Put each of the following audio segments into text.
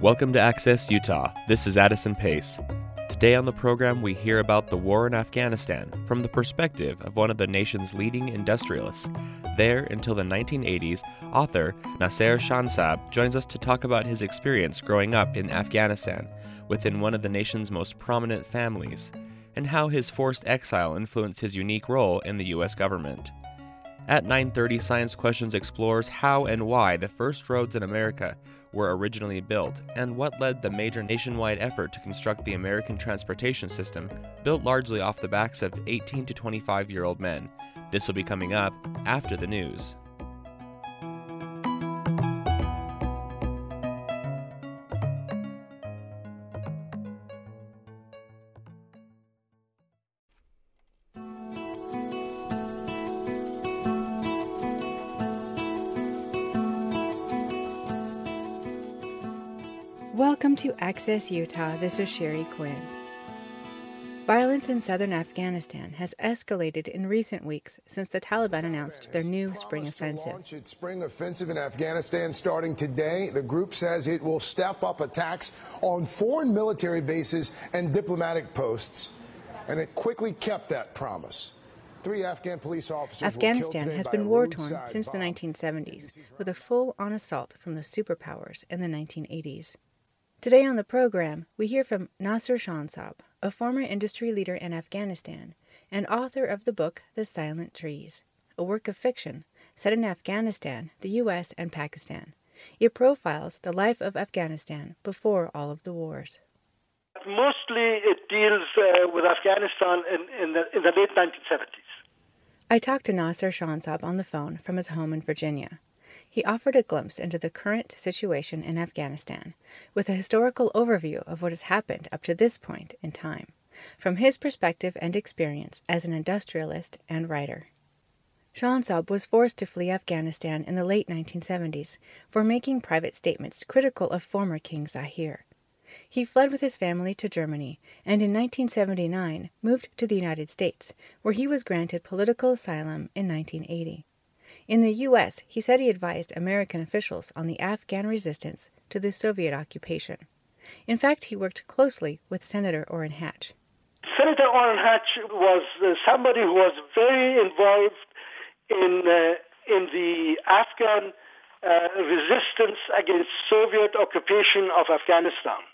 Welcome to Access Utah. This is Addison Pace. Today on the program, we hear about the war in Afghanistan from the perspective of one of the nation's leading industrialists. There until the 1980s, author Nasser Shansab joins us to talk about his experience growing up in Afghanistan within one of the nation's most prominent families, and how his forced exile influenced his unique role in the U.S. government. At 9:30 Science Questions explores how and why the first roads in America were originally built and what led the major nationwide effort to construct the American transportation system built largely off the backs of 18 to 25 year old men. This will be coming up after the news. Access Utah. This is Sherry Quinn. Violence in southern Afghanistan has escalated in recent weeks since the Taliban announced their new spring offensive. Launch its spring offensive in Afghanistan starting today. The group says it will step up attacks on foreign military bases and diplomatic posts, and it quickly kept that promise. Three Afghan police officers Afghanistan has been war torn since the 1970s, with a full on assault from the superpowers in the 1980s. Today on the program, we hear from Nasser Shansab, a former industry leader in Afghanistan and author of the book The Silent Trees, a work of fiction set in Afghanistan, the U.S., and Pakistan. It profiles the life of Afghanistan before all of the wars. Mostly it deals uh, with Afghanistan in, in, the, in the late 1970s. I talked to Nasser Shansab on the phone from his home in Virginia he offered a glimpse into the current situation in Afghanistan, with a historical overview of what has happened up to this point in time, from his perspective and experience as an industrialist and writer. Shansab was forced to flee Afghanistan in the late 1970s for making private statements critical of former King Zahir. He fled with his family to Germany and in 1979 moved to the United States, where he was granted political asylum in 1980. In the U.S., he said he advised American officials on the Afghan resistance to the Soviet occupation. In fact, he worked closely with Senator Orrin Hatch. Senator Orrin Hatch was uh, somebody who was very involved in, uh, in the Afghan uh, resistance against Soviet occupation of Afghanistan.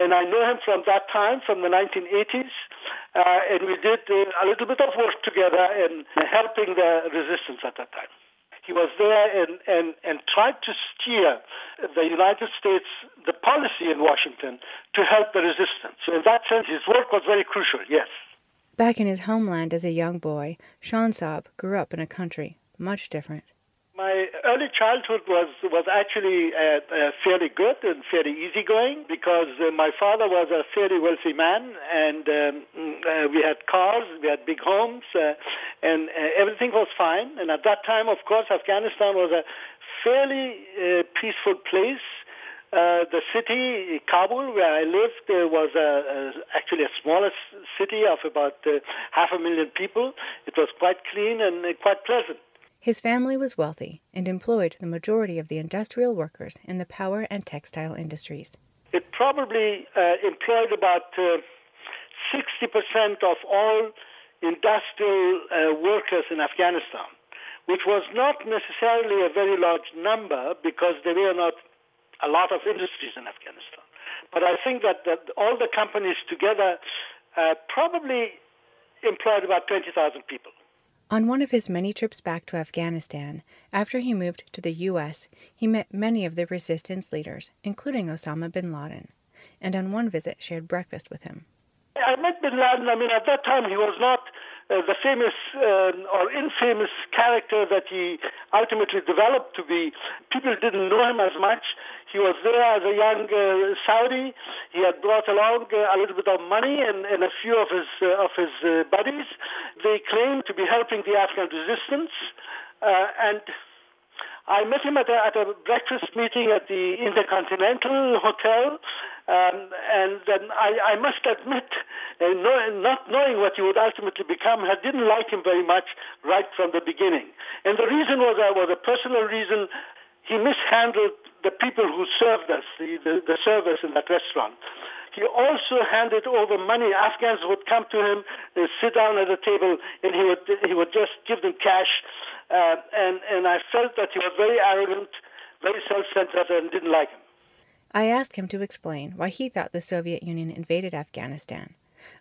And I know him from that time, from the 1980s, uh, and we did uh, a little bit of work together in helping the resistance at that time. He was there and, and, and tried to steer the United States, the policy in Washington, to help the resistance. So in that sense, his work was very crucial, yes. Back in his homeland as a young boy, Shansab grew up in a country much different. My early childhood was was actually uh, uh, fairly good and fairly easygoing because uh, my father was a fairly wealthy man, and um, uh, we had cars, we had big homes, uh, and uh, everything was fine. And at that time, of course, Afghanistan was a fairly peaceful place. the city, Kabul, where I lived, was a, a, actually a smaller city of about half a million people. It was quite clean and quite pleasant. His family was wealthy and employed the majority of the industrial workers in the power and textile industries. It probably uh, employed about uh, 60% of all industrial uh, workers in Afghanistan, which was not necessarily a very large number because there were not a lot of industries in Afghanistan. But I think that, that all the companies together uh, probably employed about 20,000 people. On one of his many trips back to Afghanistan, after he moved to the U.S., he met many of the resistance leaders, including Osama bin Laden, and on one visit shared breakfast with him. I met bin Laden. I mean, at that time, he was not uh, the famous uh, or infamous character that he ultimately developed to be. People didn't know him as much. He was there as a young uh, Saudi. He had brought along uh, a little bit of money and, and a few of his uh, of his buddies. They claimed to be helping the Afghan resistance, and I met him at a, at a breakfast meeting at the Intercontinental Hotel, um, and then I, I must admit know, not knowing what he would ultimately become, I didn't like him very much right from the beginning. And the reason was, uh, was a personal reason. He mishandled the people who served us, the, the, the servers in that restaurant. He also handed over money. Afghans would come to him, they sit down at the table, and he would he would just give them cash. Uh, and and I felt that he was very arrogant, very self-centered, and didn't like him. I asked him to explain why he thought the Soviet Union invaded Afghanistan.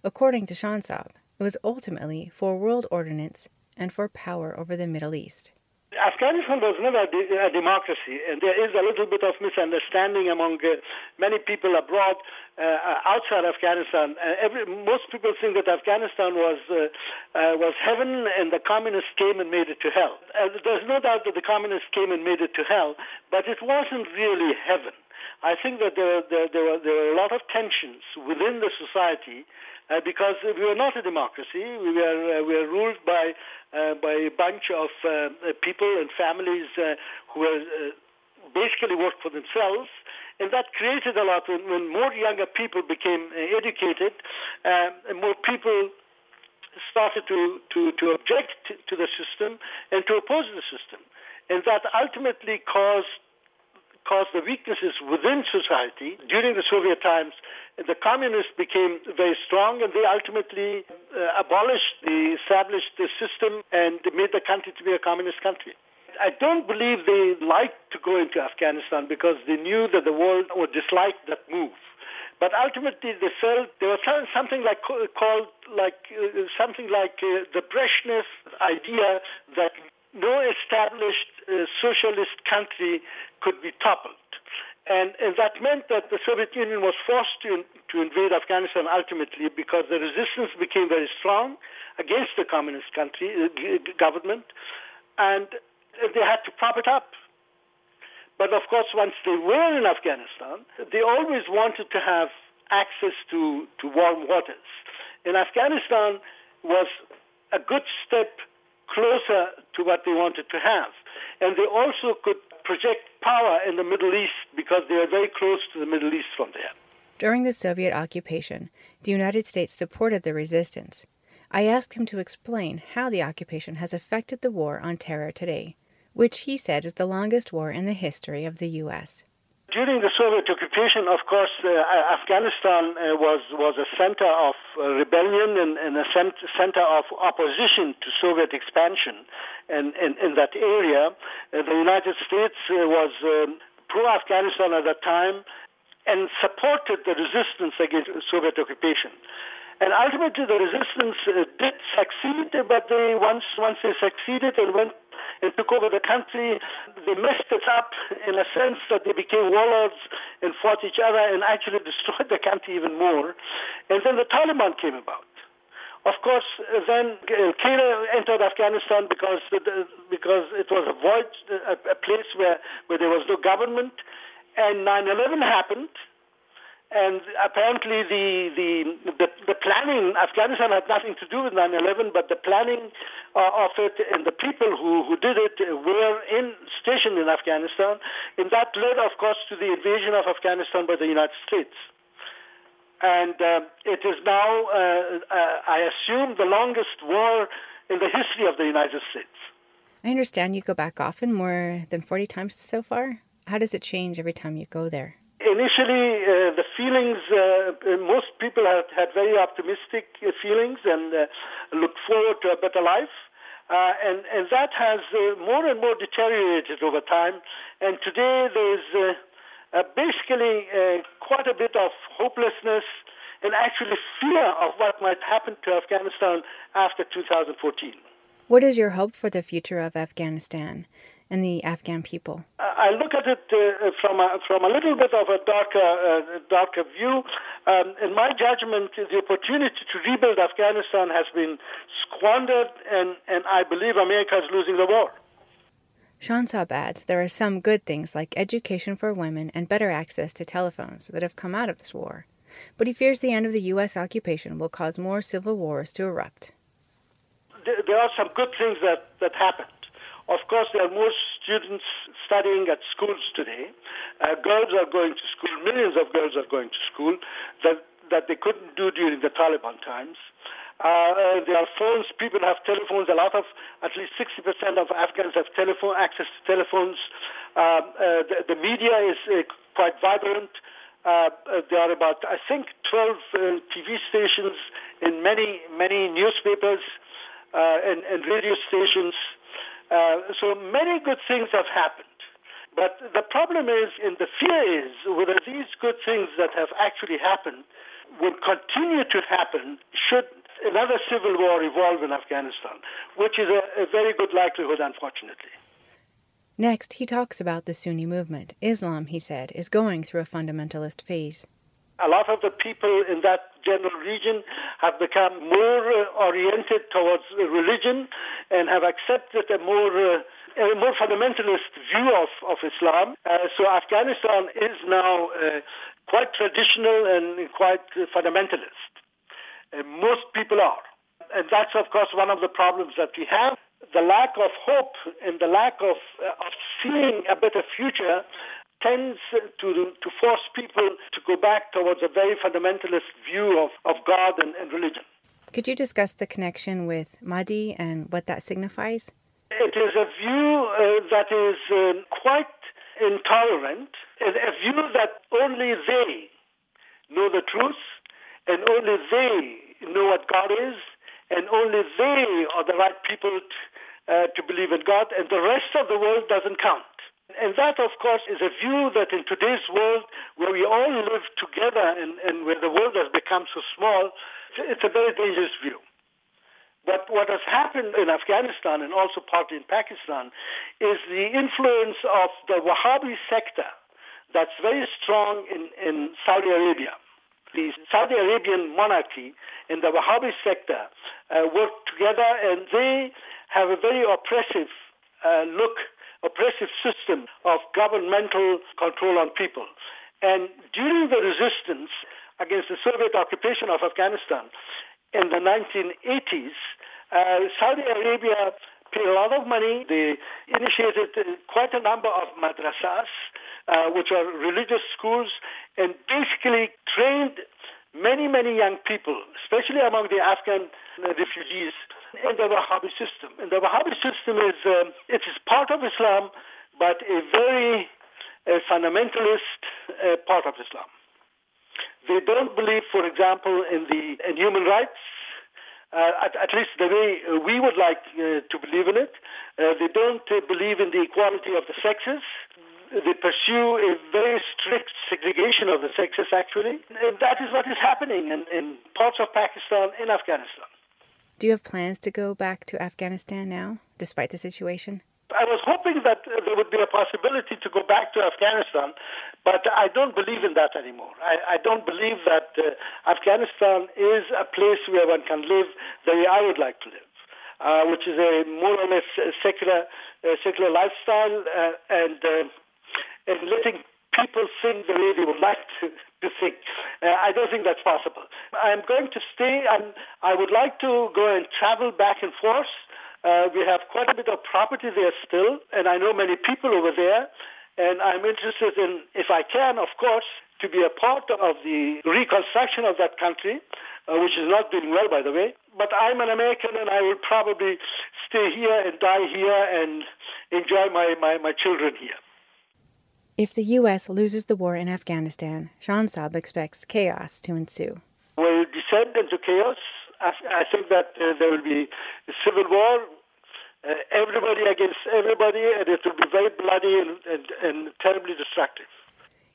According to Shansab, it was ultimately for world ordinance and for power over the Middle East. Afghanistan was never a, democracy, and there is a little bit of misunderstanding among uh, many people abroad, uh, outside Afghanistan. Uh, every, most people think that Afghanistan was uh, uh, was heaven, and the communists came and made it to hell. Uh, there's no doubt that the communists came and made it to hell, but it wasn't really heaven. I think that there, there, there, were, there a lot of tensions within the society uh, because we were not a democracy. We were, uh, we ruled by, uh, by a bunch of uh, people and families uh, who uh, basically worked for themselves. And that created a lot. When, when more younger people became educated, and more people started to, to, to object to the system and to oppose the system. And that ultimately caused caused the weaknesses within society. During the Soviet times, the communists became very strong and they ultimately uh, abolished the established the system and made the country to be a communist country. I don't believe they liked to go into Afghanistan because they knew that the world would dislike that move. But ultimately, they felt there was something like called like uh, something like uh, the Brezhnev idea that no established uh, socialist country could be toppled. And, and, that meant that the Soviet Union was forced to, to invade Afghanistan ultimately because the resistance became very strong against the communist country uh, government, and they had to prop it up. But of course, once they were in Afghanistan, they always wanted to have access to, to warm waters. And Afghanistan was a good step closer to what they wanted to have. And they also could project power in the Middle East because they are very close to the Middle East from there. During the Soviet occupation, the United States supported the resistance. I asked him to explain how the occupation has affected the war on terror today, which he said is the longest war in the history of the U.S. During the Soviet occupation, of course, uh, Afghanistan uh, was was a center of uh, rebellion and, and, a center of opposition to Soviet expansion, and in that area, uh, the United States uh, was um, pro-Afghanistan at that time and supported the resistance against Soviet occupation. And ultimately, the resistance uh, did succeed, but they once once they succeeded and went and took over the country. They messed it up in a sense that they became warlords and fought each other and actually destroyed the country even more. And then the Taliban came about. Of course, then Qaeda entered Afghanistan because because it was a void, a place where, where there was no government, and 9/11 happened and apparently the, the, the, the, planning, Afghanistan had nothing to do with 9-11, but the planning uh, of it and the people who, who did it were in, stationed in Afghanistan. And that led, of course, to the invasion of Afghanistan by the United States. And uh, it is now, uh, uh I assume, the longest war in the history of the United States. I understand you go back often, more than 40 times so far. How does it change every time you go there? Initially, uh, the feelings, uh, most people had, had very optimistic uh, feelings and uh, looked forward to a better life. Uh, and, and that has uh, more and more deteriorated over time. And today there's basically quite a bit of hopelessness and actually fear of what might happen to Afghanistan after 2014. What is your hope for the future of Afghanistan? And the Afghan people? I look at it uh, from a, from a little bit of a darker uh, darker view. Um, in my judgment, the opportunity to rebuild Afghanistan has been squandered, and, and I believe America is losing the war. Shansab adds there are some good things like education for women and better access to telephones that have come out of this war, but he fears the end of the U.S. occupation will cause more civil wars to erupt. There are some good things that, that happened. Of course, there are more students studying at schools today. Uh, girls are going to school. Millions of girls are going to school. The, that they couldn't do during the Taliban times. Uh, uh, there are phones. People have telephones. A lot of, at least 60% of Afghans have telephone access to telephones. Uh, uh, the, the, media is uh, quite vibrant. Uh, there are about, I think, 12 TV stations in many, many newspapers and, and, radio stations. Uh, so many good things have happened. But the problem is, and the fear is, whether these good things that have actually happened will continue to happen should another civil war evolve in Afghanistan, which is a, a very good likelihood, unfortunately. Next, he talks about the Sunni movement. Islam, he said, is going through a fundamentalist phase. A lot of the people in that general region have become more uh, oriented towards religion and have accepted a more uh, a more fundamentalist view of, of Islam. Uh, so Afghanistan is now uh, quite traditional and quite fundamentalist. Uh, most people are. And that's, of course, one of the problems that we have. The lack of hope and the lack of, uh, of seeing a better future tends to, to force people to go back towards a very fundamentalist view of, of God and, and religion. Could you discuss the connection with Mahdi and what that signifies? It is a view uh, that is uh, quite intolerant, a view that only they know the truth and only they know what God is, and only they are the right people to, uh, to believe in God, and the rest of the world doesn't count. And that, of course, is a view that in today's world, where we all live together and, and where the world has become so small, it's a very dangerous view. But what has happened in Afghanistan and also partly in Pakistan is the influence of the Wahhabi sector that's very strong in, in Saudi Arabia the Saudi Arabian monarchy and the Wahhabi sector uh, work together and they have a very oppressive uh, look, oppressive system of governmental control on people. And during the resistance against the Soviet occupation of Afghanistan in the 1980s, uh, Saudi Arabia paid a lot of money. They initiated uh, quite a number of madrasas, uh, which are religious schools, and basically trained many, many young people, especially among the Afghan refugees, in the Wahhabi system. And the Wahhabi system is um, it is part of Islam, but a very fundamentalist uh, part of Islam. They don't believe, for example, in the in human rights uh, at, at, least the way uh, we would like uh, to believe in it. Uh, they don't believe in the equality of the sexes. They pursue a very strict segregation of the sexes, actually. And that is what is happening in, in parts of Pakistan, in Afghanistan. Do you have plans to go back to Afghanistan now, despite the situation? I was hoping that there would be a possibility to go back to Afghanistan, but I don't believe in that anymore. I, I don't believe that uh, Afghanistan is a place where one can live the way I would like to live. Uh, which is a more or less secular, uh, secular lifestyle, uh, and uh, and letting people think the way they would like to, to think. I don't think that's possible. I'm going to stay, and I would like to go and travel back and forth uh, we have quite a bit of property there still, and I know many people over there. And I'm interested in, if I can, of course, to be a part of the reconstruction of that country, uh, which is not doing well, by the way. But I'm an American, and I will probably stay here and die here and enjoy my, my, my children here. If the U.S. loses the war in Afghanistan, Shansab expects chaos to ensue. We'll descend into chaos. I, I think that uh, there will be a civil war, uh, everybody against everybody, and it will be very bloody and, and, and terribly destructive.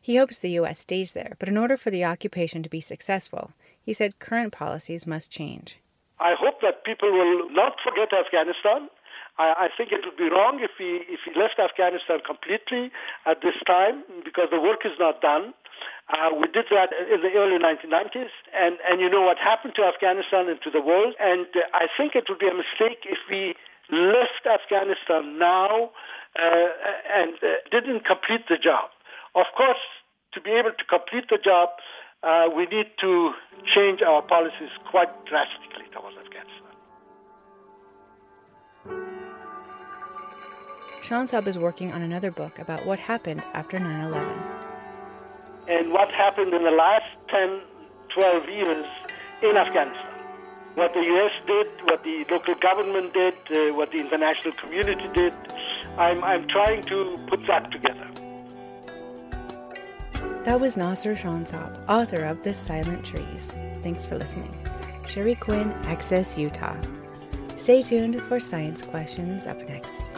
He hopes the U.S. stays there, but in order for the occupation to be successful, he said current policies must change. I hope that people will not forget Afghanistan. I, I think it would be wrong if we if we left Afghanistan completely at this time because the work is not done. Uh, we did that in the early 1990s, and, and you know what happened to Afghanistan and to the world. And uh, I think it would be a mistake if we left Afghanistan now uh, and uh, didn't complete the job. Of course, to be able to complete the job, uh, we need to change our policies quite drastically towards Afghanistan. Shansab is working on another book about what happened after 9 11 and what happened in the last 10, 12 years in Afghanistan. What the U.S. did, what the local government did, uh, what the international community did, I'm, I'm trying to put that together. That was Nasser Shansab, author of The Silent Trees. Thanks for listening. Sherry Quinn, Access Utah. Stay tuned for science questions up next.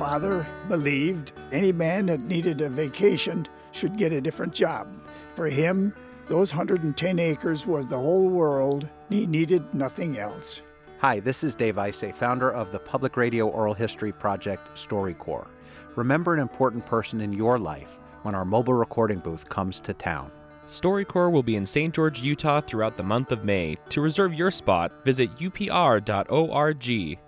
Father believed any man that needed a vacation should get a different job. For him, those 110 acres was the whole world. He needed nothing else. Hi, this is Dave Isay, founder of the public radio oral history project StoryCorps. Remember an important person in your life when our mobile recording booth comes to town. StoryCorps will be in St. George, Utah throughout the month of May. To reserve your spot, visit upr.org.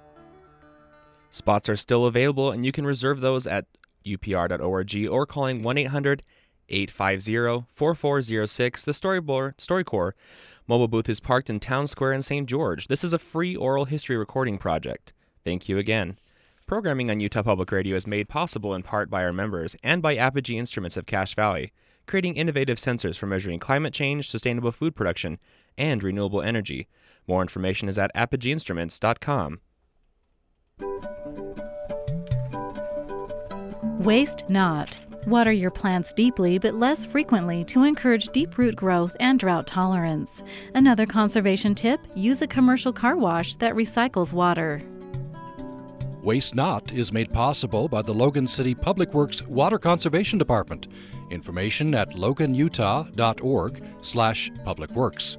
Spots are still available, and you can reserve those at upr.org or calling 1 800 850 4406. The Storyboard, StoryCorps mobile booth is parked in Town Square in St. George. This is a free oral history recording project. Thank you again. Programming on Utah Public Radio is made possible in part by our members and by Apogee Instruments of Cache Valley, creating innovative sensors for measuring climate change, sustainable food production, and renewable energy. More information is at apogeeinstruments.com. Waste not. Water your plants deeply but less frequently to encourage deep root growth and drought tolerance. Another conservation tip use a commercial car wash that recycles water. Waste Not is made possible by the Logan City Public Works Water Conservation Department. Information at loganutah.org slash publicworks.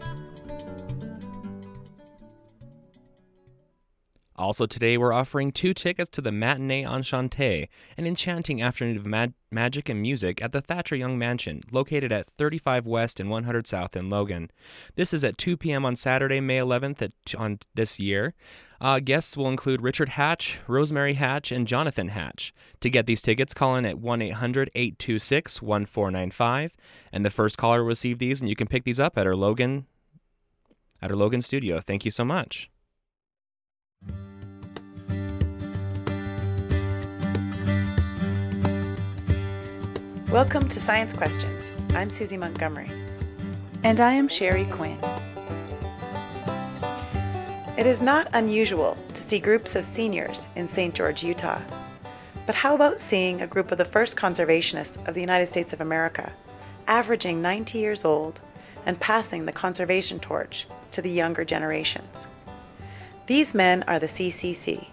Also, today we're offering two tickets to the Matinee Enchante, an enchanting afternoon of mag- magic and music at the Thatcher Young Mansion, located at 35 West and 100 South in Logan. This is at 2 p.m. on Saturday, May 11th at, on this year. Uh, guests will include Richard Hatch, Rosemary Hatch, and Jonathan Hatch. To get these tickets, call in at 1 800 826 1495, and the first caller will receive these, and you can pick these up at our Logan at our Logan studio. Thank you so much. Welcome to Science Questions. I'm Susie Montgomery. And I am Sherry Quinn. It is not unusual to see groups of seniors in St. George, Utah. But how about seeing a group of the first conservationists of the United States of America, averaging 90 years old, and passing the conservation torch to the younger generations? These men are the CCC,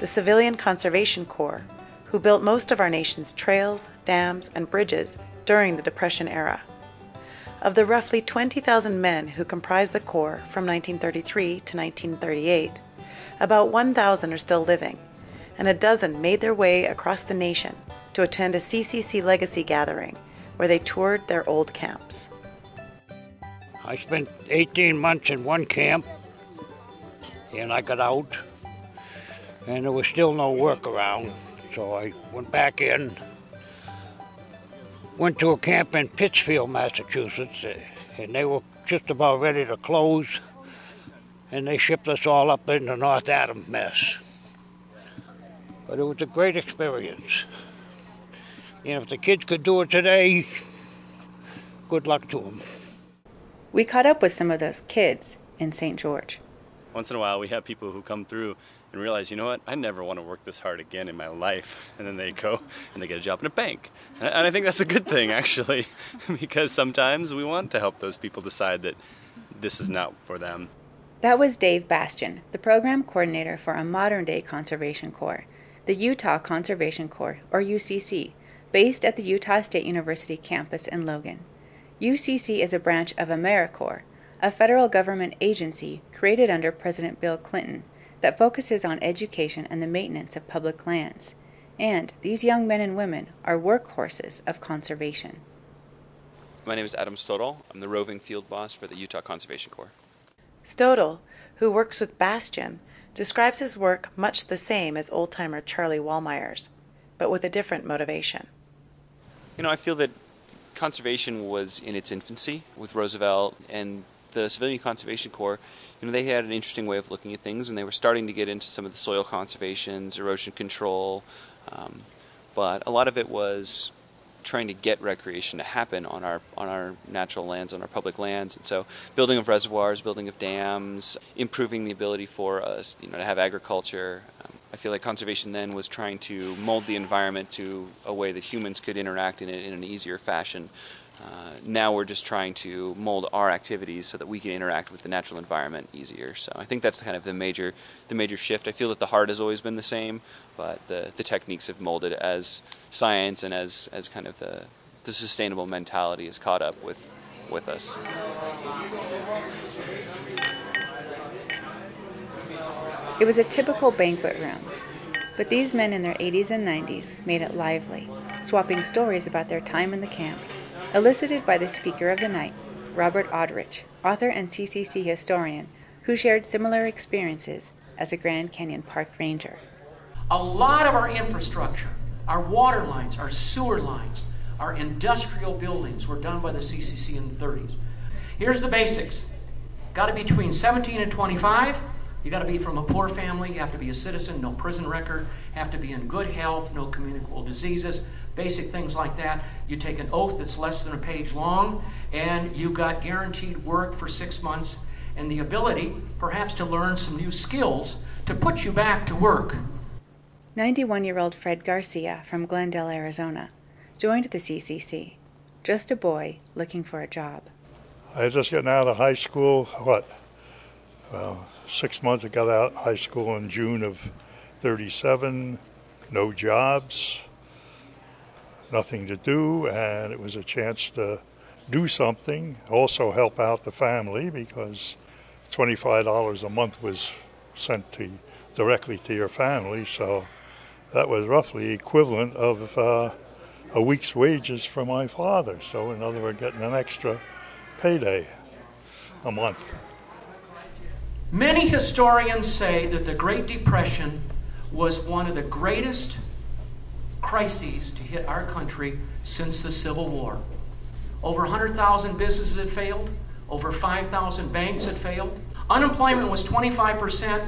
the Civilian Conservation Corps, who built most of our nation's trails, dams, and bridges during the Depression era. Of the roughly 20,000 men who comprised the Corps from 1933 to 1938, about 1,000 are still living, and a dozen made their way across the nation to attend a CCC legacy gathering where they toured their old camps. I spent 18 months in one camp and I got out, and there was still no work around. So I went back in, went to a camp in Pittsfield, Massachusetts, and they were just about ready to close, and they shipped us all up into North Adams, Mass. But it was a great experience. You know, if the kids could do it today, good luck to them. We caught up with some of those kids in St. George. Once in a while, we have people who come through and realize, you know what, I never want to work this hard again in my life. And then they go and they get a job in a bank. And I think that's a good thing, actually, because sometimes we want to help those people decide that this is not for them. That was Dave Bastian, the program coordinator for a modern day conservation corps, the Utah Conservation Corps, or UCC, based at the Utah State University campus in Logan. UCC is a branch of AmeriCorps, a federal government agency created under President Bill Clinton that focuses on education and the maintenance of public lands. And these young men and women are workhorses of conservation. My name is Adam Stodal. I'm the roving field boss for the Utah Conservation Corps. Stodal, who works with Bastian, describes his work much the same as old timer Charlie Wallmeyer's, but with a different motivation. You know, I feel that conservation was in its infancy with Roosevelt, and the Civilian Conservation Corps, you know, they had an interesting way of looking at things, and they were starting to get into some of the soil conservations, erosion control, um, but a lot of it was trying to get recreation to happen on our on our natural lands, on our public lands, and so building of reservoirs, building of dams, improving the ability for us, you know, to have agriculture. Um, I feel like conservation then was trying to mold the environment to a way that humans could interact in it in an easier fashion. Uh, now we're just trying to mold our activities so that we can interact with the natural environment easier. So I think that's kind of the major the major shift. I feel that the heart has always been the same, but the, the techniques have molded as science and as, as kind of the, the sustainable mentality has caught up with with us. It was a typical banquet room, but these men in their 80s and 90s made it lively, swapping stories about their time in the camps elicited by the speaker of the night, Robert Audretsch, author and CCC historian, who shared similar experiences as a Grand Canyon Park ranger. A lot of our infrastructure, our water lines, our sewer lines, our industrial buildings were done by the CCC in the 30s. Here's the basics. Got to be between 17 and 25. You got to be from a poor family. You have to be a citizen, no prison record. Have to be in good health, no communicable diseases basic things like that. You take an oath that's less than a page long, and you got guaranteed work for six months and the ability, perhaps, to learn some new skills to put you back to work. 91 year old Fred Garcia from Glendale, Arizona, joined the CCC, just a boy looking for a job. I had just gotten out of high school, what? Well, six months I got out of high school in June of 37, no jobs nothing to do, and it was a chance to do something, also help out the family because $25 a month was sent to directly to your family, so that was roughly equivalent of uh, a week's wages for my father. So, in other words, getting an extra payday a month. Many historians say that the Great Depression was one of the greatest crises to hit our country since the Civil War. Over 100,000 businesses had failed, over 5,000 banks had failed. Unemployment was 25%.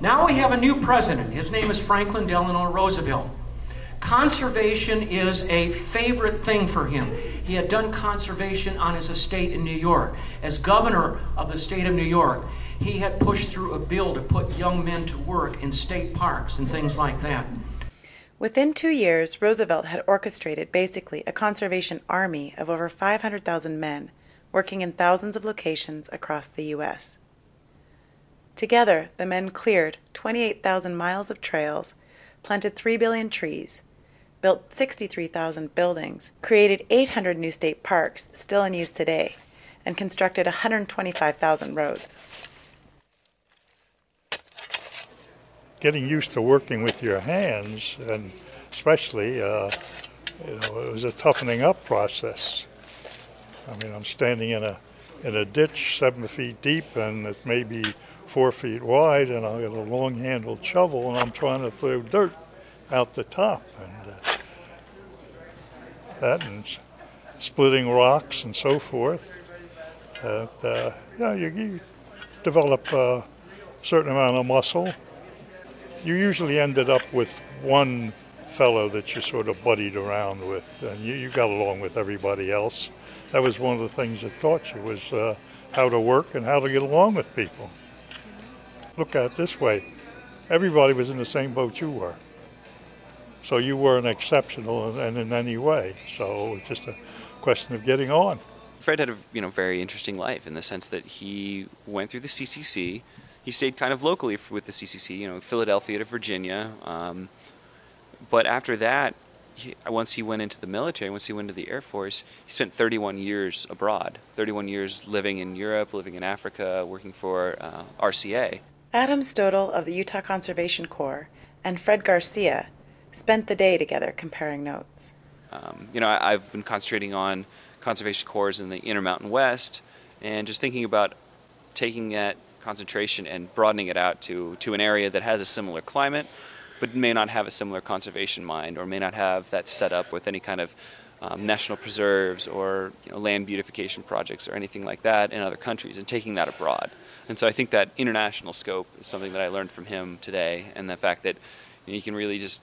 Now we have a new president. His name is Franklin Delano Roosevelt. Conservation is a favorite thing for him. He had done conservation on his estate in New York. As governor of the state of New York, he had pushed through a bill to put young men to work in state parks and things like that. Within two years, Roosevelt had orchestrated basically a conservation army of over 500,000 men working in thousands of locations across the U.S. Together, the men cleared 28,000 miles of trails, planted 3 billion trees, built 63,000 buildings, created 800 new state parks still in use today, and constructed 125,000 roads. Getting used to working with your hands, and especially, uh, you know, it was a toughening up process. I mean, I'm standing in a in a ditch seven feet deep, and it's maybe four feet wide, and I got a long-handled shovel, and I'm trying to throw dirt out the top, and uh, that and splitting rocks and so forth. That uh, yeah, you, you develop a certain amount of muscle you usually ended up with one fellow that you sort of buddied around with, and you, you got along with everybody else. That was one of the things that taught you was uh, how to work and how to get along with people. Look at it this way: everybody was in the same boat you were, so you weren't exceptional in, in any way. So it's just a question of getting on. Fred had a you know very interesting life in the sense that he went through the CCC he stayed kind of locally with the CCC, you know, Philadelphia to Virginia. Um, but after that, he, once he went into the military, once he went into the Air Force, he spent 31 years abroad. 31 years living in Europe, living in Africa, working for uh, RCA. Adam Stodel of the Utah Conservation Corps and Fred Garcia spent the day together comparing notes. Um, you know, I, I've been concentrating on conservation corps in the Intermountain West and just thinking about taking that concentration and broadening it out to, to an area that has a similar climate, but may not have a similar conservation mind or may not have that set up with any kind of um, national preserves or you know, land beautification projects or anything like that in other countries and taking that abroad. And so I think that international scope is something that I learned from him today, and the fact that you, know, you can really just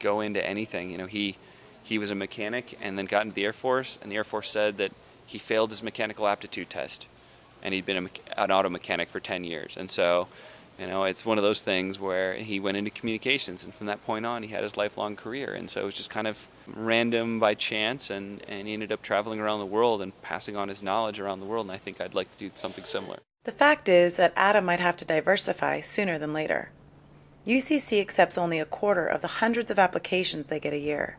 go into anything. You know, he he was a mechanic and then got into the Air Force, and the Air Force said that he failed his mechanical aptitude test, and he'd been a, an auto mechanic for 10 years, and so you know, it's one of those things where he went into communications, and from that point on, he had his lifelong career. And so it was just kind of random by chance, and, and he ended up traveling around the world and passing on his knowledge around the world. And I think I'd like to do something similar. The fact is that Adam might have to diversify sooner than later. UCC accepts only a quarter of the hundreds of applications they get a year.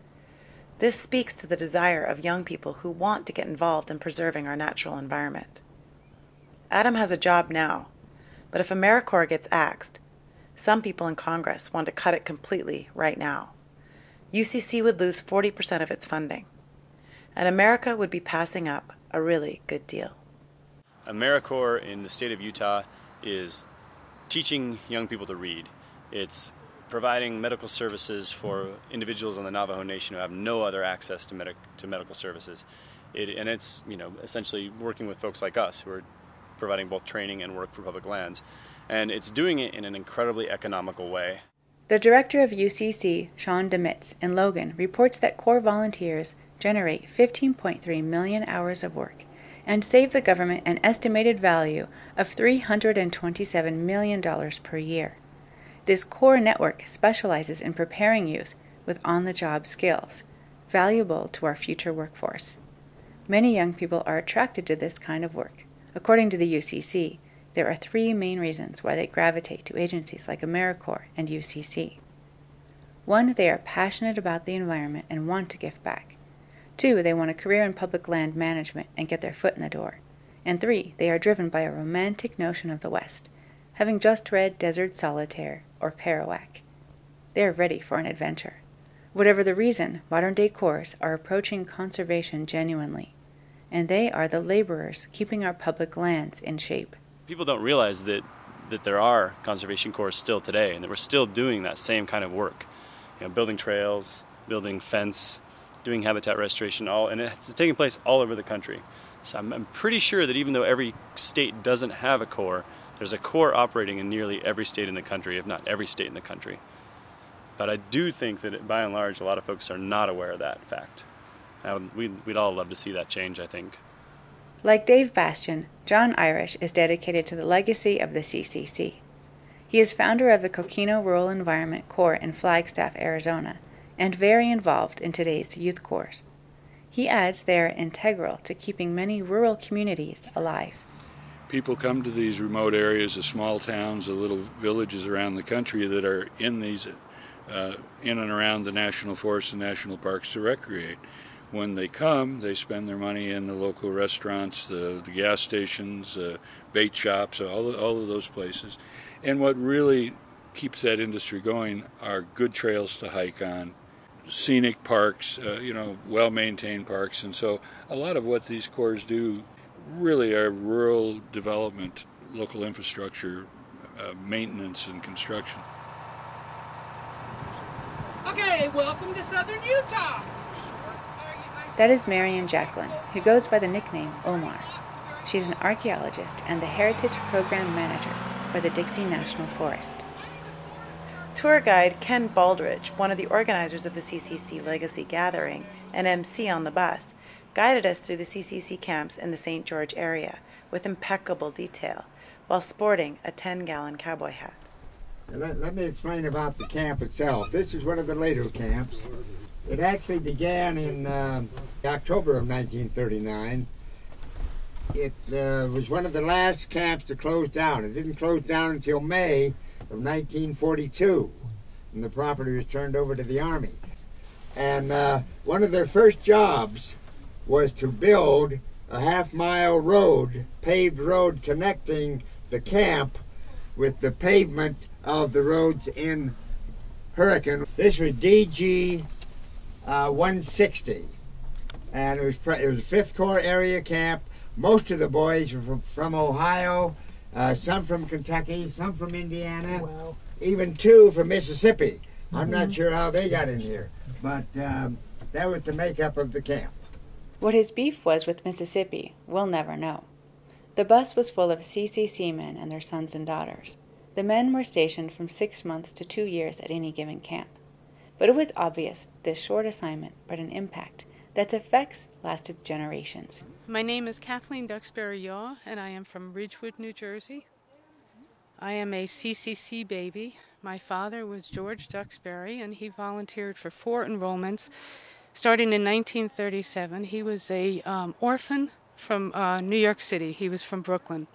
This speaks to the desire of young people who want to get involved in preserving our natural environment. Adam has a job now but if AmeriCorps gets axed, some people in Congress want to cut it completely right now. UCC would lose 40% of its funding, and America would be passing up a really good deal. AmeriCorps in the state of Utah is teaching young people to read. It's providing medical services for individuals in the Navajo Nation who have no other access to, medic- to medical services. It, and it's you know essentially working with folks like us who are providing both training and work for public lands. And it's doing it in an incredibly economical way. The director of UCC, Sean DeMitz, in Logan, reports that Corps volunteers generate 15.3 million hours of work and save the government an estimated value of $327 million per year. This Corps network specializes in preparing youth with on the job skills, valuable to our future workforce. Many young people are attracted to this kind of work According to the UCC, there are three main reasons why they gravitate to agencies like AmeriCorps and UCC. One, they are passionate about the environment and want to give back. Two, they want a career in public land management and get their foot in the door. And three, they are driven by a romantic notion of the West, having just read Desert Solitaire or Kerouac. They are ready for an adventure. Whatever the reason, modern day Corps are approaching conservation genuinely and they are the laborers keeping our public lands in shape. People don't realize that that there are conservation corps still today, and that we're still doing that same kind of work, you know, building trails, building fence, doing habitat restoration, all, and it's taking place all over the country. So I'm, I'm pretty sure that even though every state doesn't have a corps, there's a corps operating in nearly every state in the country, if not every state in the country. But I do think that by and large, a lot of folks are not aware of that fact. Would, we'd, we'd all love to see that change, I think. Like Dave Bastian, John Irish is dedicated to the legacy of the CCC. He is founder of the Coconino Rural Environment Corps in Flagstaff, Arizona, and very involved in today's youth corps. He adds they are integral to keeping many rural communities alive. People come to these remote areas, the small towns, the little villages around the country that are in these, uh, in and around the national forests and national parks to recreate when they come, they spend their money in the local restaurants, the, the gas stations, uh, bait shops, all all of those places. And what really keeps that industry going are good trails to hike on, scenic parks, uh, you know, well maintained parks. And so a lot of what these corps do really are rural development, local infrastructure, uh, maintenance, and construction. Okay, welcome to Southern Utah. That is Marion Jacqueline, who goes by the nickname Omar. She's an archaeologist and the Heritage Program Manager for the Dixie National Forest. Tour guide Ken Baldridge, one of the organizers of the CCC Legacy Gathering and MC on the bus, guided us through the CCC camps in the St. George area with impeccable detail while sporting a 10 gallon cowboy hat. Let, let, me explain about the camp itself. This is one of the later camps. It actually began in uh, October of 1939. It uh, was one of the last camps to close down. It didn't close down until May of 1942, and the property was turned over to the Army. And uh, one of their first jobs was to build a half mile road, paved road connecting the camp with the pavement of the roads in Hurricane. This was DG uh, 160, and it was it was a Fifth Corps area camp. Most of the boys were from, from Ohio, uh, some from Kentucky, some from Indiana, even two from Mississippi. I'm mm-hmm. not sure how they got in here, but um, That was the makeup of the camp. What his beef was with Mississippi, we'll never know. The bus was full of CCC men and their sons and daughters. The men were stationed from six months to two years at any given camp. But it was obvious this short assignment brought an impact that's effects lasted generations. My name is Kathleen Duxbury Yaw, and I am from Ridgewood, New Jersey. I am a CCC baby. My father was George Duxbury, and he volunteered for four enrollments starting in 1937. He was a um, orphan from uh, New York City. He was from Brooklyn.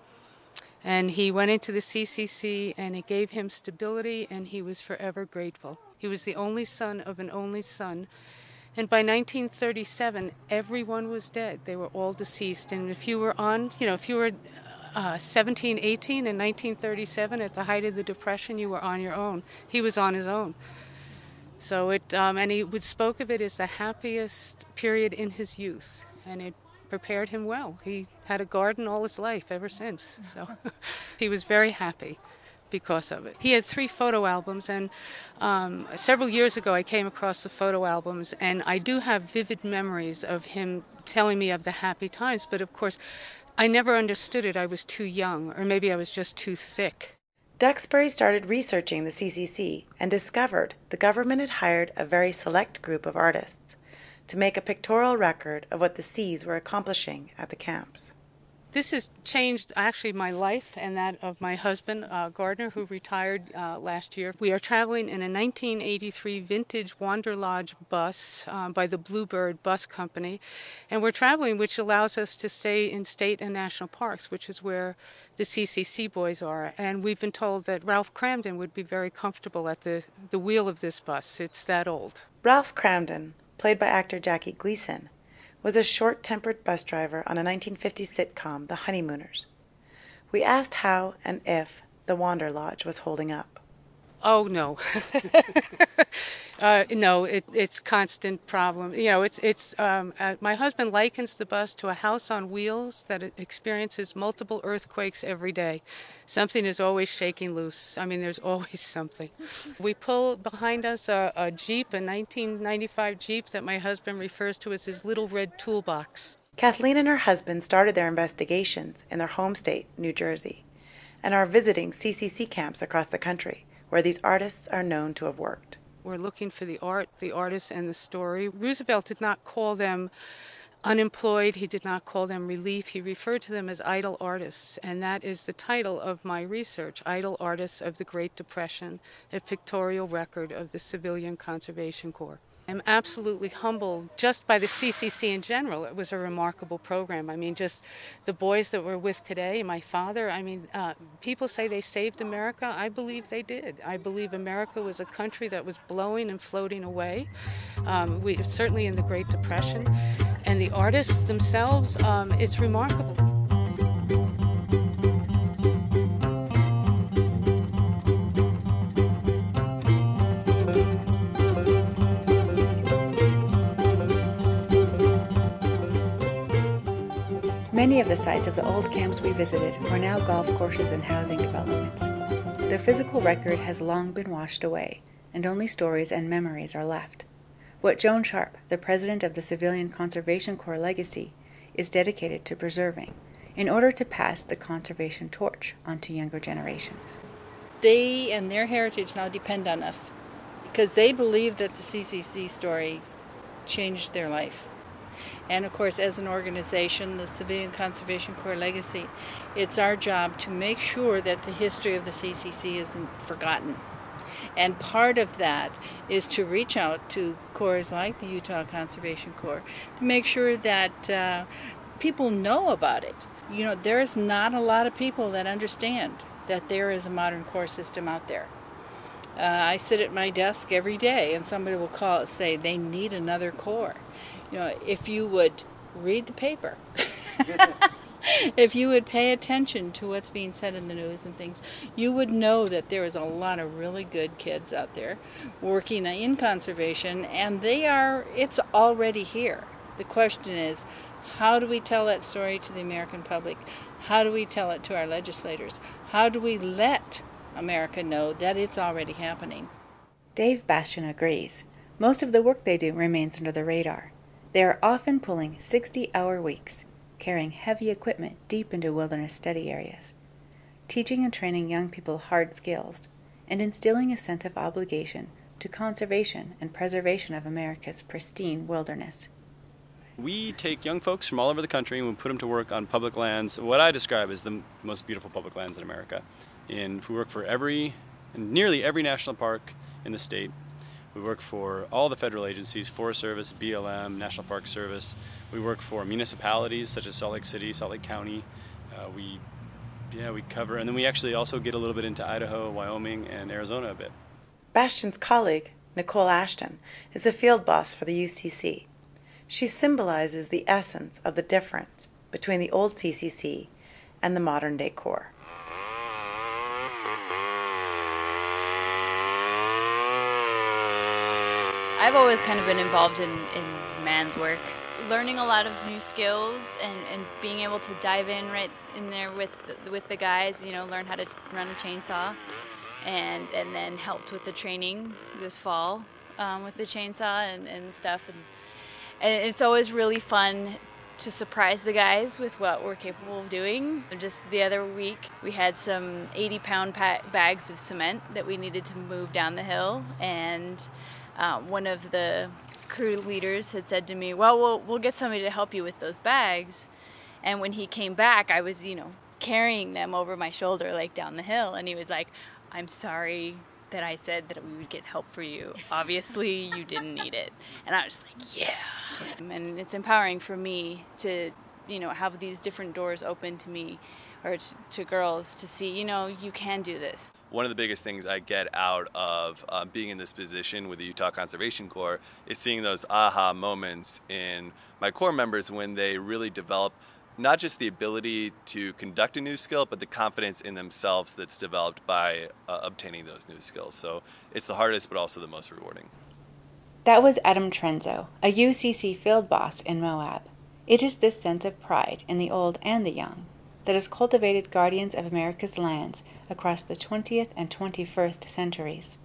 And he went into the CCC, and it gave him stability, and he was forever grateful. He was the only son of an only son, and by 1937, everyone was dead. They were all deceased. And if you were on, you know, if you were uh, 17, 18 in 1937 at the height of the Depression, you were on your own. He was on his own. So it, um, and he would spoke of it as the happiest period in his youth, and it prepared him well. He had a garden all his life ever since, so he was very happy because of it. He had three photo albums, and um, several years ago I came across the photo albums, and I do have vivid memories of him telling me of the happy times, but of course, I never understood it. I was too young, or maybe I was just too thick. Duxbury started researching the CCC and discovered the government had hired a very select group of artists to make a pictorial record of what the Cs were accomplishing at the camps this has changed actually my life and that of my husband, uh, Gardner, who retired uh, last year. We are traveling in a 1983 vintage Wanderlodge bus um, by the Bluebird Bus Company, and we're traveling, which allows us to stay in state and national parks, which is where the CCC boys are. And we've been told that Ralph Kramden would be very comfortable at the, the wheel of this bus. It's that old. Ralph Kramden, played by actor Jackie Gleason, was a short tempered bus driver on a 1950 sitcom, The Honeymooners. We asked how and if the Wanderlodge was holding up. Oh no, uh, no, it, it's constant problem. You know, it's it's. Um, uh, my husband likens the bus to a house on wheels that experiences multiple earthquakes every day. Something is always shaking loose. I mean, there's always something. We pull behind us a, a Jeep, a 1995 Jeep that my husband refers to as his little red toolbox. Kathleen and her husband started their investigations in their home state, New Jersey, and are visiting CCC camps across the country where these artists are known to have worked. We're looking for the art, the artist, and the story. Roosevelt did not call them unemployed, he did not call them relief. He referred to them as idle artists, and that is the title of my research Idle Artists of the Great Depression, a pictorial record of the Civilian Conservation Corps. I'm absolutely humbled just by the CCC in general. It was a remarkable program. I mean, just the boys that we're with today, my father, I mean, uh, people say they saved America. I believe they did. I believe America was a country that was blowing and floating away, um, we, certainly in the Great Depression. And the artists themselves, um, it's remarkable. Many of the sites of the old camps we visited are now golf courses and housing developments. The physical record has long been washed away, and only stories and memories are left. What Joan Sharp, the president of the Civilian Conservation Corps legacy, is dedicated to preserving, in order to pass the conservation torch on to younger generations. They and their heritage now depend on us because they believe that the CCC story changed their life. And of course, as an organization, the Civilian Conservation Corps Legacy, it's our job to make sure that the history of the CCC isn't forgotten. And part of that is to reach out to corps like the Utah Conservation Corps to make sure that uh, people know about it. You know, there's not a lot of people that understand that there is a modern corps system out there. Uh, I sit at my desk every day and somebody will call and say they need another corps you know, if you would read the paper, if you would pay attention to what's being said in the news and things, you would know that there is a lot of really good kids out there working in conservation, and they are, it's already here. The question is, how do we tell that story to the American public? How do we tell it to our legislators? How do we let America know that it's already happening? Dave Bastian agrees. Most of the work they do remains under the radar. They are often pulling 60 hour weeks, carrying heavy equipment deep into wilderness study areas, teaching and training young people hard skills, and instilling a sense of obligation to conservation and preservation of America's pristine wilderness. We take young folks from all over the country and we put them to work on public lands, what I describe as the most beautiful public lands in America. And we work for every, and nearly every national park in the state. We work for all the federal agencies, Forest Service, BLM, National Park Service. We work for municipalities such as Salt Lake City, Salt Lake County. Uh, we, yeah, we cover, and then we actually also get a little bit into Idaho, Wyoming, and Arizona a bit. Bastian's colleague, Nicole Ashton, is a field boss for the UCC. She symbolizes the essence of the difference between the old CCC and the modern day Corps. I've always kind of been involved in, in man's work, learning a lot of new skills and, and being able to dive in right in there with the, with the guys, you know, learn how to run a chainsaw and, and then helped with the training this fall um, with the chainsaw and, and stuff. And, and it's always really fun to surprise the guys with what we're capable of doing. Just the other week, we had some 80 pound bags of cement that we needed to move down the hill, and uh, one of the crew leaders had said to me, "Well, we'll we'll get somebody to help you with those bags." And when he came back, I was, you know, carrying them over my shoulder like down the hill, and he was like, "I'm sorry that I said that we would get help for you. Obviously, you didn't need it." And I was like, "Yeah." And it's empowering for me to, you know, have these different doors open to me or to, to girls to see, you know, you can do this one of the biggest things I get out of um, being in this position with the Utah Conservation Corps is seeing those aha moments in my Corps members when they really develop not just the ability to conduct a new skill, but the confidence in themselves that's developed by uh, obtaining those new skills. So it's the hardest, but also the most rewarding. That was Adam Trenzo, a UCC field boss in Moab. It is this sense of pride in the old and the young that has cultivated guardians of America's lands across the 20th and 21st centuries.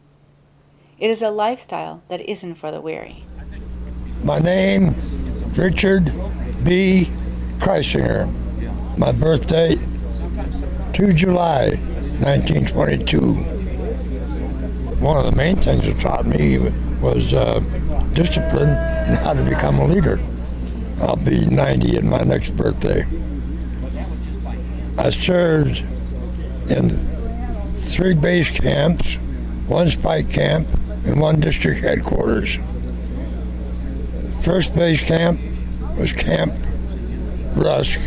It is a lifestyle that isn't for the weary. My name, Richard B. Kreisinger. My birthday, 2 July 1922. One of the main things it taught me was uh, discipline and how to become a leader. I'll be 90 in my next birthday. I served in three base camps, one spike camp, and one district headquarters. First base camp was Camp Rusk,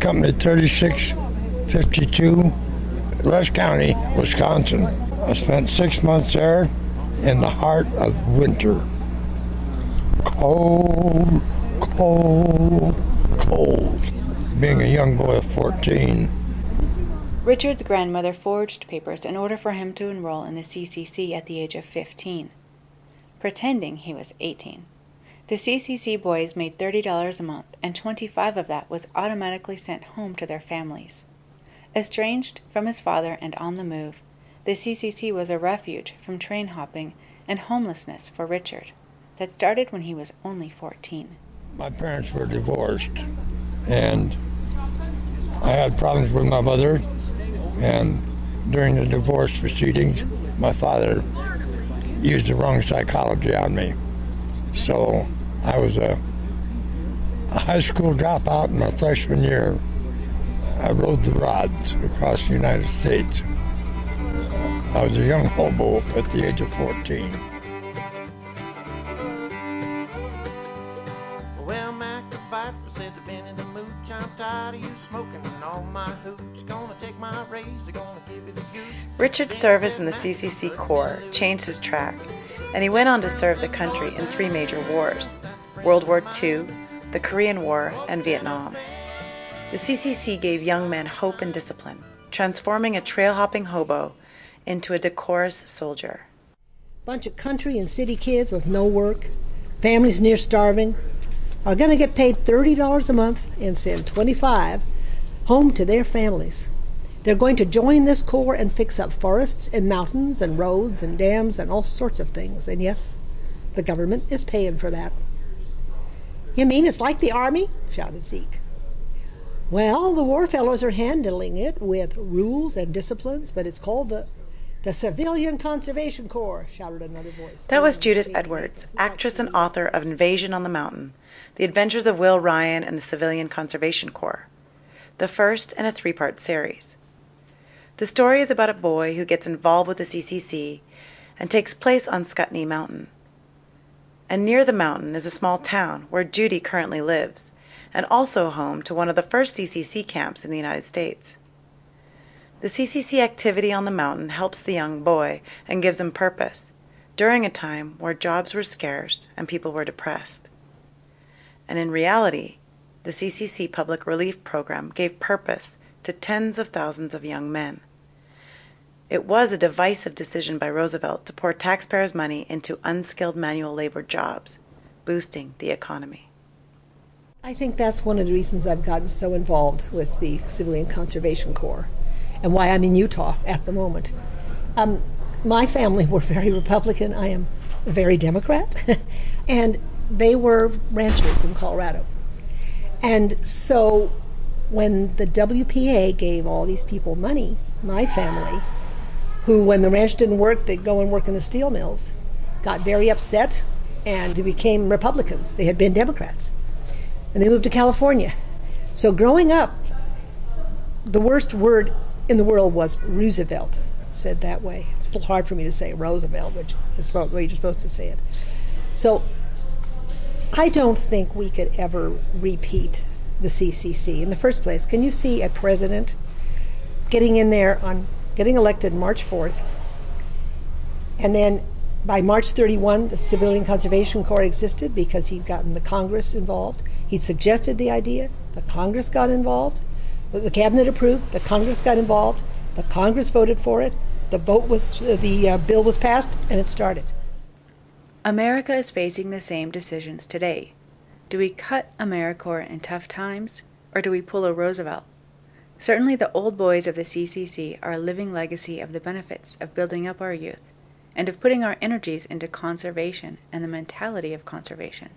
Company 3652, Rusk County, Wisconsin. I spent six months there in the heart of winter. Cold, cold, cold being a young boy of 14. Richard's grandmother forged papers in order for him to enroll in the CCC at the age of 15, pretending he was 18. The CCC boys made $30 a month, and 25 of that was automatically sent home to their families. Estranged from his father and on the move, the CCC was a refuge from train hopping and homelessness for Richard that started when he was only 14. My parents were divorced, and I had problems with my mother, and during the divorce proceedings, my father used the wrong psychology on me. So I was a, a high school dropout in my freshman year. I rode the rods across the United States. I was a young hobo at the age of 14. Tired of you smoking all my hooch. Gonna take my razor, gonna give you the goose. Richard's service in the CCC Corps changed his track, and he went on to serve the country in three major wars World War II, the Korean War, and Vietnam. The CCC gave young men hope and discipline, transforming a trail hopping hobo into a decorous soldier. Bunch of country and city kids with no work, families near starving, are going to get paid $30 a month and send 25 home to their families. They're going to join this corps and fix up forests and mountains and roads and dams and all sorts of things. And yes, The government is paying for that. You mean it's like the Army? shouted Zeke. Well, the war fellows are handling it with rules and disciplines, but it's called the the Civilian Conservation Corps, shouted another voice. That was Judith Edwards, actress and author of Invasion on the Mountain The Adventures of Will Ryan and the Civilian Conservation Corps, the first in a three part series. The story is about a boy who gets involved with the CCC and takes place on Ascutney Mountain. And near the mountain is a small town where Judy currently lives and also home to one of the first CCC camps in the United States. The CCC activity on the mountain helps the young boy and gives him purpose during a time where jobs were scarce and people were depressed. And in reality, the CCC Public Relief Program gave purpose to tens of thousands of young men. It was a divisive decision by Roosevelt to pour taxpayers' money into unskilled manual labor jobs, boosting the economy. I think that's one of the reasons I've gotten so involved with the Civilian Conservation Corps and why I'm in Utah at the moment. Um, my family were very Republican. I am very Democrat. and they were ranchers in Colorado. And so when the WPA gave all these people money, my family, who, when the ranch didn't work, they'd go and work in the steel mills, got very upset and became Republicans. They had been Democrats and they moved to California. So growing up, the worst word in the world was Roosevelt, said that way. It's little hard for me to say Roosevelt, which is the way you're supposed to say it. So I don't think we could ever repeat the CCC. In the first place, can you see a president getting in there on getting elected March 4th, and then by March 31, the Civilian Conservation Corps existed because he'd gotten the Congress involved. He'd suggested the idea, the Congress got involved, the cabinet approved, the Congress got involved, the Congress voted for it, the vote was the uh, bill was passed, and it started. America is facing the same decisions today. Do we cut AmeriCorps in tough times, or do we pull a Roosevelt? Certainly, the old boys of the CCC are a living legacy of the benefits of building up our youth and of putting our energies into conservation and the mentality of conservation.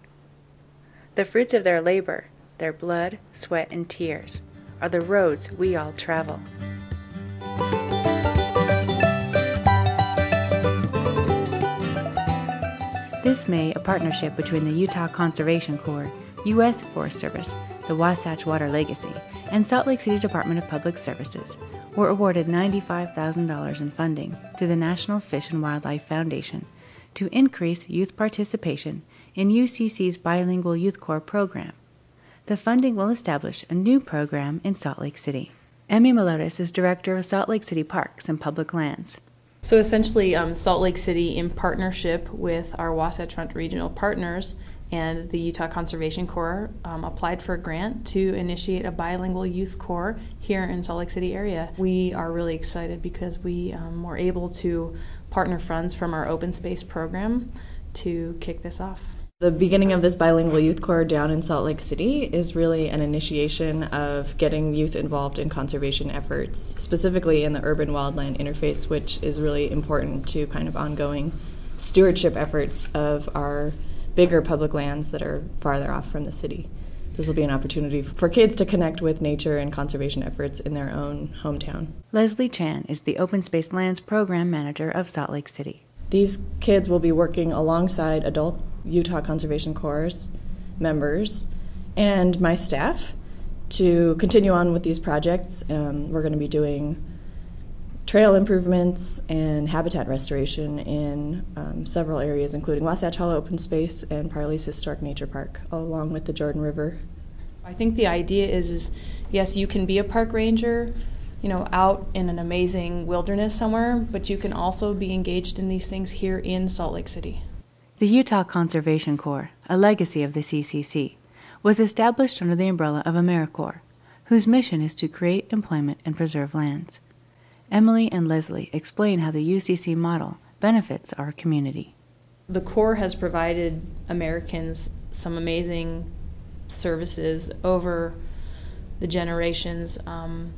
The fruits of their labor, their blood, sweat, and tears, are the roads we all travel. This May, a partnership between the Utah Conservation Corps, U.S. Forest Service, the Wasatch Water Legacy, and Salt Lake City Department of Public Services were awarded $95,000 in funding to the National Fish and Wildlife Foundation to increase youth participation in UCC's Bilingual Youth Corps program. The funding will establish a new program in Salt Lake City. Emy Maloutas is director of Salt Lake City Parks and Public Lands. So essentially, um, Salt Lake City, in partnership with our Wasatch Front regional partners, and the Utah Conservation Corps um, applied for a grant to initiate a bilingual youth corps here in Salt Lake City area. We are really excited because we um, were able to partner funds from our open space program to kick this off. The beginning of this bilingual youth corps down in Salt Lake City is really an initiation of getting youth involved in conservation efforts, specifically in the urban wildland interface, which is really important to kind of ongoing stewardship efforts of our bigger public lands that are farther off from the city. This will be an opportunity for kids to connect with nature and conservation efforts in their own hometown. Leslie Chan is the Open Space Lands Program Manager of Salt Lake City. These kids will be working alongside adult Utah Conservation Corps members and my staff to continue on with these projects. Um, we're going to be doing trail improvements and habitat restoration in um, several areas, including Wasatch Hollow Open Space and Parley's Historic Nature Park, along with the Jordan River. I think the idea is, is yes, you can be a park ranger, you know, out in an amazing wilderness somewhere, but you can also be engaged in these things here in Salt Lake City. The Utah Conservation Corps, a legacy of the CCC, was established under the umbrella of AmeriCorps, whose mission is to create employment and preserve lands. Emily and Leslie explain how the UCC model benefits our community. The Corps has provided Americans some amazing services over the generations. Um,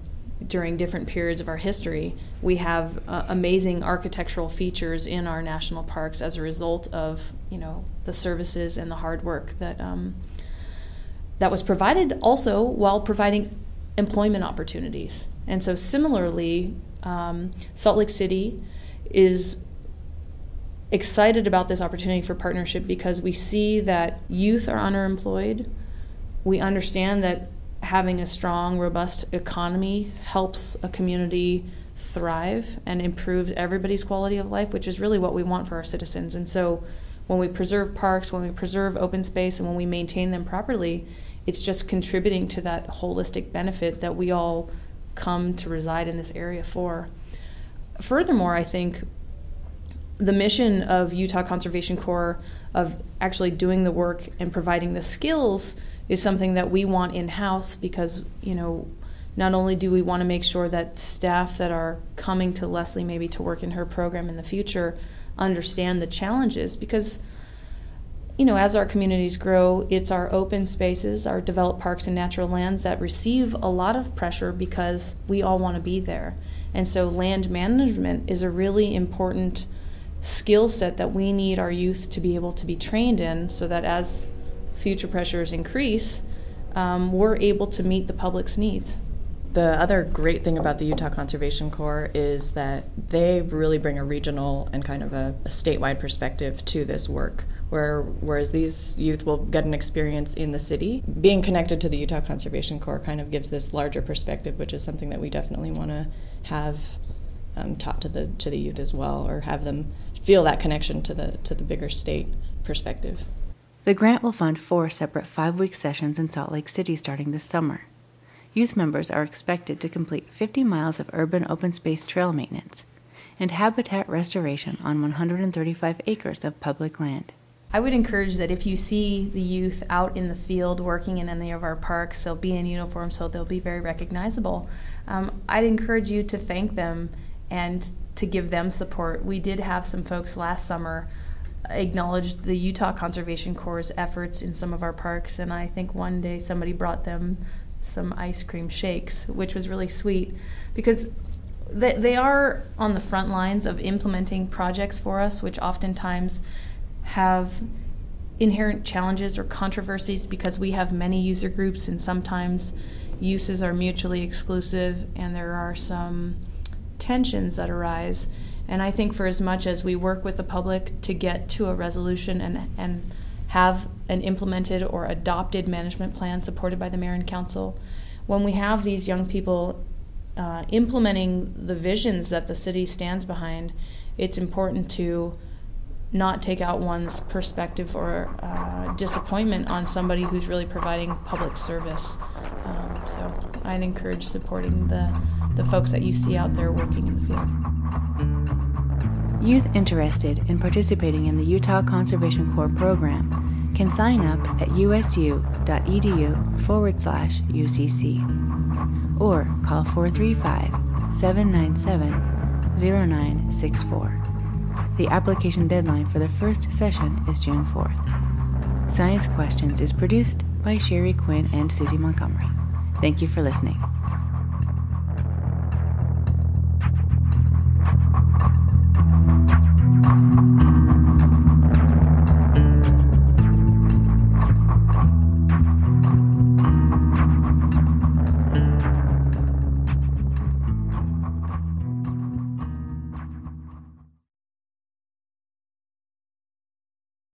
during different periods of our history. We have uh, amazing architectural features in our national parks as a result of you know the services and the hard work that um, that was provided also while providing employment opportunities. And so similarly, um, Salt Lake City is excited about this opportunity for partnership because we see that youth are underemployed. We understand that having a strong, robust economy helps a community thrive and improves everybody's quality of life, which is really what we want for our citizens. And so when we preserve parks, when we preserve open space, and when we maintain them properly, it's just contributing to that holistic benefit that we all come to reside in this area for. Furthermore, I think the mission of Utah Conservation Corps of actually doing the work and providing the skills is something that we want in house because, you know, not only do we want to make sure that staff that are coming to Leslie maybe to work in her program in the future understand the challenges because you know, as our communities grow, it's our open spaces, our developed parks and natural lands that receive a lot of pressure because we all want to be there. And so land management is a really important skill set that we need our youth to be able to be trained in so that as future pressures increase, um, we're able to meet the public's needs. The other great thing about the Utah Conservation Corps is that they really bring a regional and kind of a, a statewide perspective to this work. Where, whereas these youth will get an experience in the city, being connected to the Utah Conservation Corps kind of gives this larger perspective, which is something that we definitely want to have um, taught to the to the youth as well, or have them feel that connection to the to the bigger state perspective. The grant will fund four separate five-week sessions in Salt Lake City starting this summer. Youth members are expected to complete 50 miles of urban open space trail maintenance and habitat restoration on 135 acres of public land. I would encourage that if you see the youth out in the field working in any of our parks, they'll be in uniform, so they'll be very recognizable. Um, I'd encourage you to thank them and to give them support. We did have some folks last summer acknowledge the Utah Conservation Corps' efforts in some of our parks, and I think one day somebody brought them some ice cream shakes, which was really sweet because they, they are on the front lines of implementing projects for us, which oftentimes have inherent challenges or controversies because we have many user groups and sometimes uses are mutually exclusive and there are some tensions that arise. And I think for as much as we work with the public to get to a resolution and, and have an implemented or adopted management plan supported by the mayor and council, when we have these young people uh, implementing the visions that the city stands behind, it's important to not take out one's perspective or uh, disappointment on somebody who's really providing public service. Um, so I'd encourage supporting the, the folks that you see out there working in the field. Youth interested in participating in the Utah Conservation Corps program can sign up at usu.edu forward slash UCC or call 435 797 0964. The application deadline for the first session is June 4th. Science Questions is produced by Sherry Quinn and Susie Montgomery. Thank you for listening.